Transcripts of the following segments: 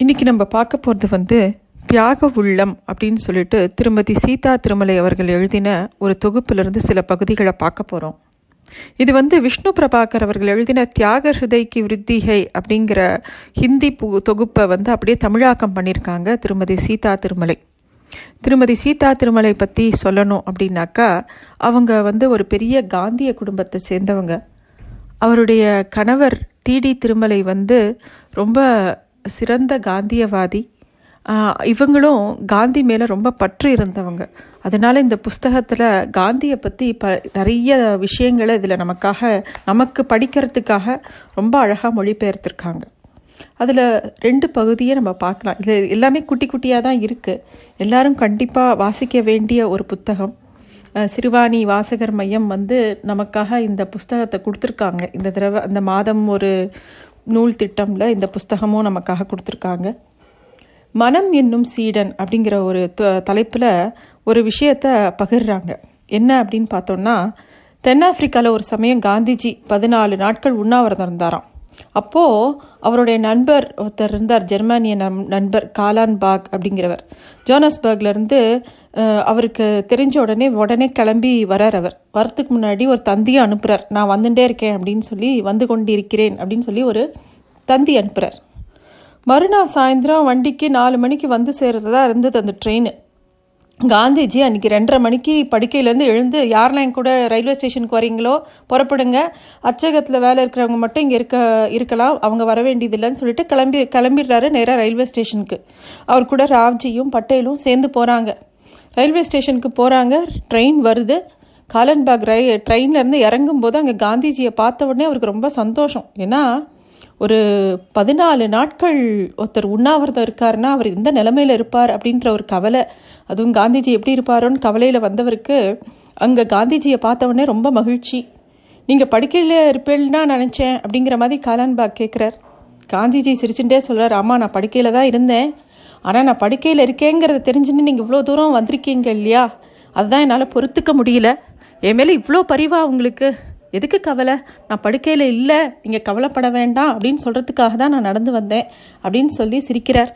இன்னைக்கு நம்ம பார்க்க போகிறது வந்து தியாக உள்ளம் அப்படின்னு சொல்லிட்டு திருமதி சீதா திருமலை அவர்கள் எழுதின ஒரு தொகுப்பிலிருந்து சில பகுதிகளை பார்க்க போகிறோம் இது வந்து விஷ்ணு பிரபாகர் அவர்கள் எழுதின தியாக ஹிருதைக்கு விருத்திகை அப்படிங்கிற ஹிந்தி பு தொகுப்பை வந்து அப்படியே தமிழாக்கம் பண்ணியிருக்காங்க திருமதி சீதா திருமலை. திருமதி சீதா திருமலை பற்றி சொல்லணும் அப்படின்னாக்கா அவங்க வந்து ஒரு பெரிய காந்திய குடும்பத்தை சேர்ந்தவங்க. அவருடைய கணவர் டிடி திருமலை வந்து ரொம்ப சிறந்த காந்தியவாதி. இவங்களும் காந்தி மேலே ரொம்ப பற்று இருந்தவங்க. அதனால இந்த புஸ்தகத்தில் காந்தியை பற்றி ப நிறைய விஷயங்களை இதில் நமக்காக நமக்கு படிக்கிறதுக்காக ரொம்ப அழகாக மொழிபெயர்த்திருக்காங்க. அதில் ரெண்டு பகுதியை நம்ம பார்க்கலாம். இது எல்லாமே குட்டி குட்டியாக தான் இருக்குது எல்லாரும் கண்டிப்பாக வாசிக்க வேண்டிய ஒரு புத்தகம். சிறுவாணி வாசகர் மையம் வந்து நமக்காக இந்த புஸ்தகத்தை கொடுத்துருக்காங்க. இந்த தடவை அந்த மாதம் ஒரு நூல் திட்டமில் இந்த புஸ்தகமும் நமக்காக கொடுத்துருக்காங்க. மனம் என்னும் சீடன் அப்படிங்கிற ஒரு தலைப்பில் ஒரு விஷயத்த பகிர்றாங்க. என்ன அப்படின்னு பார்த்தோன்னா தென்னாப்பிரிக்காவில் ஒரு சமயம் காந்திஜி பதினாலு நாட்கள் உண்ணாவிரதம் இருந்தாராம். அப்போது அவருடைய நண்பர் ஒருத்தர் இருந்தார் ஜெர்மானிய நம் நண்பர் காலான் பாக் அப்படிங்கிறவர் ஜோனஸ்பர்க்லேருந்து அவருக்கு தெரிஞ்ச உடனே உடனே கிளம்பி வரார் அவர். வரத்துக்கு முன்னாடி ஒரு தந்தியை அனுப்புகிறார் நான் வந்துட்டே இருக்கேன் அப்படின்னு சொல்லி வந்து கொண்டு இருக்கிறேன் அப்படின்னு சொல்லி ஒரு தந்தி அனுப்புகிறார் மறுநாள் சாயந்தரம் வண்டிக்கு நாலு மணிக்கு வந்து சேர்றதா இருந்தது அந்த ட்ரெயின். காந்திஜி அன்றைக்கி ரெண்டரை மணிக்கு படுக்கையிலேருந்து எழுந்து யாரெல்லாம் என் கூட ரயில்வே ஸ்டேஷனுக்கு வரீங்களோ புறப்படுங்க. அச்சகத்தில் வேலை இருக்கிறவங்க மட்டும் இங்கே இருக்க இருக்கலாம். அவங்க வர வேண்டியதில்லைன்னு சொல்லிட்டு கிளம்பி கிளம்பிடுறாரு நேராக ரயில்வே ஸ்டேஷனுக்கு அவர் கூட ராவ்ஜியும் பட்டேலும் சேர்ந்து போகிறாங்க ரயில்வே ஸ்டேஷனுக்கு போகிறாங்க ட்ரெயின் வருது. காலன்பாக் ரை ட்ரெயின்லேருந்து இறங்கும்போது அங்கே காந்திஜியை பார்த்த உடனே அவருக்கு ரொம்ப சந்தோஷம். ஏன்னா ஒரு பதினாலு நாட்கள் ஒருத்தர் உண்ணாவிரதம் இருக்காருன்னா அவர் இந்த நிலமையில இருப்பார் அப்படின்ற ஒரு கவலை. அதுவும் காந்திஜி எப்படி இருப்பாரோன்னு கவலையில் வந்தவருக்கு அங்கே காந்திஜியை பார்த்தவொடனே ரொம்ப மகிழ்ச்சி. நீங்கள் படுக்கையில் இருப்பேன்னா நினச்சேன் அப்படிங்கிற மாதிரி காலான்பாக் கேட்குறார் காந்திஜி சிரிச்சுட்டே சொல்கிறார் ஆமாம் நான் படுக்கையில் தான் இருந்தேன். ஆனால் நான் படுக்கையில் இருக்கேங்கிறத தெரிஞ்சுன்னு நீங்கள் இவ்வளோ தூரம் வந்திருக்கீங்க இல்லையா? அதுதான் என்னால் பொறுத்துக்க முடியல. என் மேலே இவ்வளோ பரிவா உங்களுக்கு. எதுக்கு கவலை? நான் படுக்கையில் இல்லை நீங்கள் கவலைப்பட வேண்டாம் அப்படின்னு சொல்கிறதுக்காக தான் நான் நடந்து வந்தேன் அப்படின்னு சொல்லி சிரிக்கிறார்.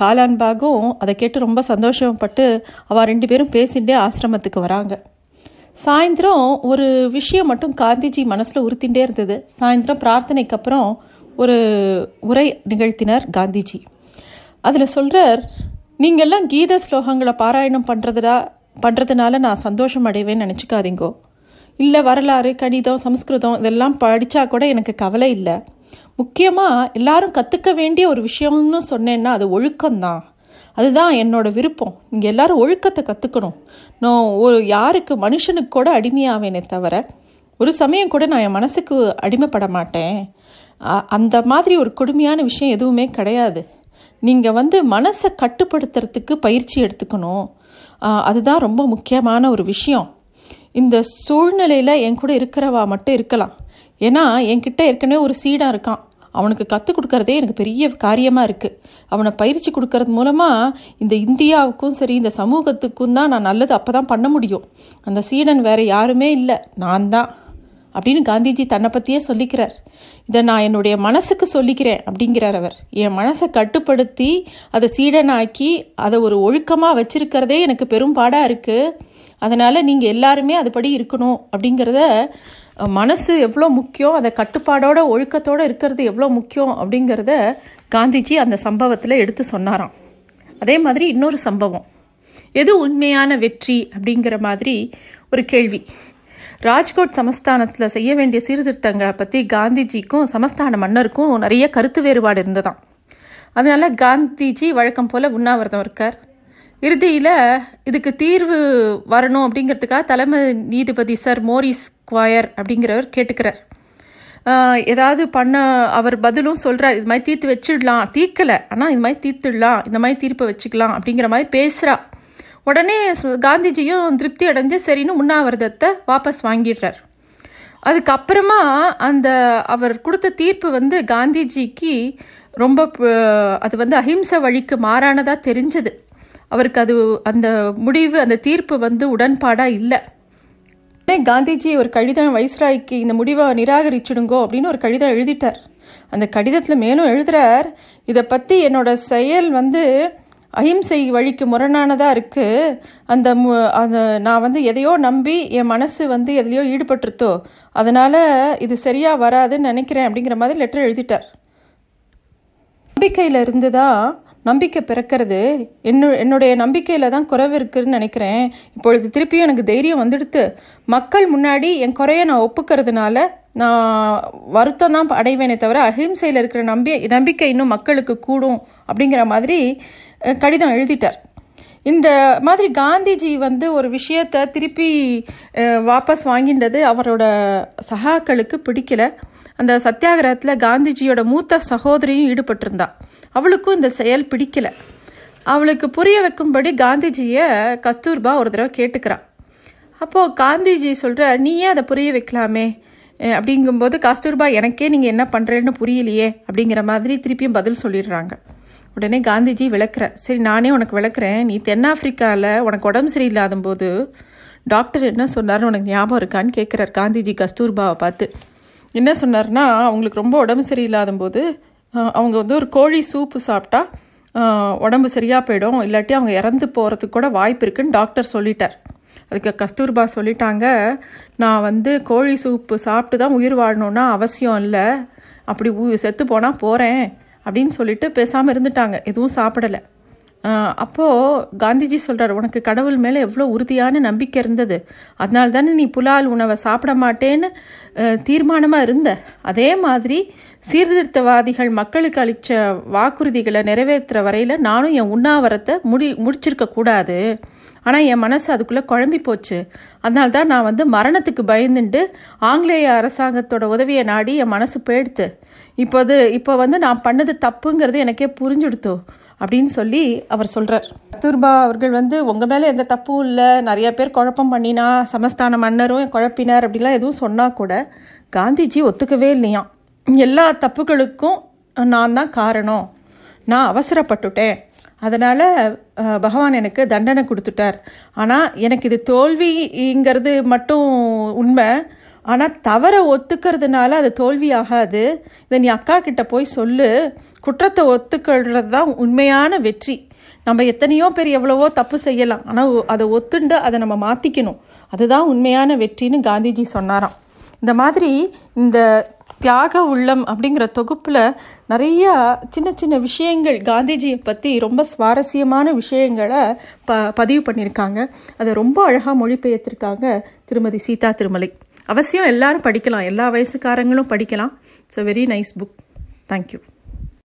காலான்பாகும் அதை கேட்டு ரொம்ப சந்தோஷப்பட்டு அவள் ரெண்டு பேரும் பேசிகிட்டே ஆசிரமத்துக்கு வராங்க. சாயந்தரம் ஒரு விஷயம் மட்டும் காந்திஜி மனசில் உறுத்திகிட்டே இருந்தது. சாயந்தரம் பிரார்த்தனைக்கு அப்புறம் ஒரு உரை நிகழ்த்தினார் காந்திஜி. அதில் சொல்கிறார் நீங்கள்லாம் கீத ஸ்லோகங்களை பாராயணம் பண்ணுறதுடா பண்ணுறதுனால நான் சந்தோஷம் அடைவேன்னு நினச்சிக்காதீங்கோ. இல்லை வரலாறு கணிதம் சம்ஸ்கிருதம் இதெல்லாம் படித்தா கூட எனக்கு கவலை இல்லை. முக்கியமாக எல்லாரும் கற்றுக்க வேண்டிய ஒரு விஷயம்னு சொன்னேன்னா அது ஒழுக்கம்தான். அதுதான் என்னோட விருப்பம். நீங்கள் எல்லாரும் ஒழுக்கத்தை கற்றுக்கணும் நான் ஒரு யாருக்கு மனுஷனுக்கு கூட அடிமையாவேனே தவிர ஒரு சமயம் கூட நான் என் மனசுக்கு அடிமைப்பட மாட்டேன். அந்த மாதிரி ஒரு கொடுமையான விஷயம் எதுவுமே கிடையாது. நீங்கள் வந்து மனசை கட்டுப்படுத்துறதுக்கு பயிற்சி எடுத்துக்கணும். அதுதான் ரொம்ப முக்கியமான ஒரு விஷயம். இந்த சூழ்நிலையில் என் கூட இருக்கிறவா மட்டும் இருக்கலாம். ஏன்னா என்கிட்ட ஏற்கனவே ஒரு சீடாக இருக்கான். அவனுக்கு கற்றுக் கொடுக்கறதே எனக்கு பெரிய காரியமாக இருக்குது அவனை பயிற்சி கொடுக்கறது மூலமாக இந்த இந்தியாவுக்கும் சரி இந்த சமூகத்துக்கும் தான் நான் நல்லது அப்போ தான் பண்ண முடியும். அந்த சீடன் வேறு யாருமே இல்லை. நான் தான். அப்படின்னு காந்திஜி தன்னை பற்றியே சொல்லிக்கிறார். இதை நான் என்னுடைய மனசுக்கு சொல்லிக்கிறேன் அப்படிங்கிறார் அவர். என் மனசை கட்டுப்படுத்தி அதை சீடனாக்கி அதை ஒரு ஒழுக்கமாக வச்சிருக்கிறதே எனக்கு பெரும்பாடாக இருக்குது அதனால் நீங்கள் எல்லாருமே அதுபடி இருக்கணும் அப்படிங்கிறத மனசு எவ்வளோ முக்கியம் அதை கட்டுப்பாடோட ஒழுக்கத்தோடு இருக்கிறது எவ்வளோ முக்கியம் அப்படிங்கிறத காந்திஜி அந்த சம்பவத்தில் எடுத்து சொன்னாராம். அதே மாதிரி இன்னொரு சம்பவம். எது உண்மையான வெற்றி அப்படிங்கிற மாதிரி ஒரு கேள்வி. ராஜ்கோட் சமஸ்தானத்தில் செய்ய வேண்டிய சீர்திருத்தங்களை பற்றி காந்திஜிக்கும் சமஸ்தான மன்னருக்கும் நிறைய கருத்து வேறுபாடு இருந்ததாம். அதனால காந்திஜி வழக்கம் போல் உண்ணாவிரதம் இருக்கார். இறுதியில் இதுக்கு தீர்வு வரணும் அப்படிங்கிறதுக்காக தலைமை நீதிபதி சார் மோரிஸ் குவாயர் அப்படிங்கிறவர் கேட்டுக்கிறார். ஏதாவது பண்ண அவர் பதிலும் சொல்கிறார் இது மாதிரி தீர்த்து வச்சிடலாம். தீர்க்கலை. ஆனால் இது மாதிரி தீர்த்துடலாம். இந்த மாதிரி தீர்ப்பை வச்சுக்கலாம். அப்படிங்கிற மாதிரி பேசுகிறா உடனே காந்திஜியும் திருப்தி அடைஞ்சு சரின்னு உண்ணாவிரதத்தை வாபஸ் வாங்கிடுறார். அதுக்கப்புறமா அந்த அவர் கொடுத்த தீர்ப்பு வந்து காந்திஜிக்கு ரொம்ப அது வந்து அஹிம்சை வழிக்கு மாறானதாக தெரிஞ்சது. அவருக்கு அது அந்த முடிவு அந்த தீர்ப்பு வந்து உடன்பாடாக இல்லை. உடனே காந்திஜி ஒரு கடிதம் வைஸ்ராய்க்கு இந்த முடிவை நிராகரிச்சிடுங்கோ அப்படின்னு ஒரு கடிதம் எழுதிட்டார். அந்த கடிதத்தில் மேலும் எழுதுறார் இதை பற்றி என்னோட செயல் வந்து அஹிம்சை வழிக்கு முரணானதாக இருக்குது அந்த மு அந்த நான் வந்து எதையோ நம்பி என் மனசு வந்து எதுலையோ ஈடுபட்டுருத்தோ அதனால் இது சரியாக வராதுன்னு நினைக்கிறேன் அப்படிங்கிற மாதிரி லெட்டர் எழுதிட்டார். நம்பிக்கையில் இருந்து தான் நம்பிக்கை பிறக்கிறது. என்ன என்னுடைய நம்பிக்கையில் தான் குறைவு இருக்குதுன்னு நினைக்கிறேன். இப்பொழுது திருப்பியும் எனக்கு தைரியம் வந்துடுத்து. மக்கள் முன்னாடி என் குறைய நான் ஒப்புக்கிறதுனால நான் வருத்தம் தான் அடைவேனே தவிர அஹிம்சையில் இருக்கிற நம்பி நம்பிக்கை இன்னும் மக்களுக்கு கூடும் அப்படிங்கிற மாதிரி கடிதம் எழுதிட்டார். இந்த மாதிரி காந்திஜி வந்து ஒரு விஷயத்தை திருப்பி வாபஸ் வாங்கின்றது அவரோட சகாக்களுக்கு பிடிக்கல. அந்த சத்தியாகிரகத்தில் காந்திஜியோட மூத்த சகோதரியும் ஈடுபட்டிருந்தா. அவளுக்கும் இந்த செயல் பிடிக்கல. அவளுக்கு புரிய வைக்கும்படி காந்திஜியை கஸ்தூர்பா ஒரு தடவை கேட்டுக்கிறான் அப்போது காந்திஜி சொல்கிற நீயே அதை புரிய வைக்கலாமே? அப்படிங்கும்போது கஸ்தூர்பா எனக்கே நீங்கள் என்ன பண்ணுறேன்னு புரியலையே அப்படிங்கிற மாதிரி திருப்பியும் பதில் சொல்லிடுறாங்க. உடனே காந்திஜி விளக்குறார் சரி நானே உனக்கு விளக்குறேன். நீ தென்னாப்பிரிக்காவில் உனக்கு உடம்பு சரியில்லாத போது டாக்டர் என்ன சொன்னார்னு உனக்கு ஞாபகம் இருக்கான்னு கேட்குறார் காந்திஜி கஸ்தூர்பாவை பார்த்து. என்ன சொன்னார்னா அவங்களுக்கு ரொம்ப உடம்பு சரியில்லாத போது அவங்க வந்து ஒரு கோழி சூப்பு சாப்பிட்டா உடம்பு சரியாக போயிடும். இல்லாட்டி அவங்க இறந்து போகிறதுக்கு கூட வாய்ப்பு இருக்குன்னு டாக்டர் சொல்லிட்டார். அதுக்கு கஸ்தூர்பா சொல்லிட்டாங்க நான் வந்து கோழி சூப்பு சாப்பிட்டு தான் உயிர் வாழணும்னா அவசியம் இல்லை. அப்படி செத்து போனால் போகிறேன் அப்படின்னு சொல்லிட்டு பேசாமல் இருந்துட்டாங்க. எதுவும் சாப்பிடலை. அப்போது காந்திஜி சொல்கிறார் உனக்கு கடவுள் மேலே எவ்வளோ உறுதியான நம்பிக்கை இருந்தது. அதனால தானே நீ புலால் உணவை சாப்பிட மாட்டேன்னு தீர்மானமாக இருந்த. அதே மாதிரி சீர்திருத்தவாதிகள் மக்களுக்கு அளித்த வாக்குறுதிகளை நிறைவேற்றுற வரையில் நானும் என் உண்ணாவிரத்தை முடி முடிச்சிருக்க கூடாது. ஆனால் என் மனசு அதுக்குள்ளே குழம்பி போச்சு. அதனால தான் நான் வந்து மரணத்துக்கு பயந்துட்டு ஆங்கிலேய அரசாங்கத்தோட உதவியை நாடி என் மனசு போயிடுத்து இப்போது இப்போ வந்து நான் பண்ணது தப்புங்கிறது எனக்கே புரிஞ்சுடுத்தோ. அப்படின்னு சொல்லி அவர் சொல்கிறார் கஸ்தூர்பா அவர்கள் வந்து உங்கள் மேலே எந்த தப்பும் இல்லை. நிறைய பேர் குழப்பம் பண்ணினா சமஸ்தான மன்னரும் குழப்பினார் அப்படிலாம் எதுவும் சொன்னால் கூட காந்திஜி ஒத்துக்கவே இல்லையாம் எல்லா தப்புகளுக்கும் நான் தான் காரணம். நான் அவசரப்பட்டுட்டேன். அதனால் பகவான் எனக்கு தண்டனை கொடுத்துட்டார். ஆனால் எனக்கு இது தோல்விங்கிறது மட்டும் உண்மை. ஆனால் தவறை ஒத்துக்கிறதுனால அது தோல்வி ஆகாது இதை நீ அக்கா கிட்ட போய் சொல்லு. குற்றத்தை ஒத்துக்கிறது தான் உண்மையான வெற்றி. நம்ம எத்தனையோ பேர் எவ்வளவோ தப்பு செய்யலாம். ஆனால் அதை ஒத்துண்டு அதை நம்ம மாற்றிக்கணும் அதுதான் உண்மையான வெற்றின்னு காந்திஜி சொன்னாராம். இந்த மாதிரி இந்த தியாக உள்ளம் அப்படிங்கிற தொகுப்பில் நிறையா சின்ன சின்ன விஷயங்கள் காந்திஜியை பற்றி ரொம்ப சுவாரஸ்யமான விஷயங்களை ப பதிவு பண்ணியிருக்காங்க. அதை ரொம்ப அழகாக மொழிபெயர்த்திருக்காங்க திருமதி சீதா திருமலை. அவசியம் எல்லாரும் படிக்கலாம். எல்லா வயசுக்காரங்களும் படிக்கலாம். It's a very nice book thank you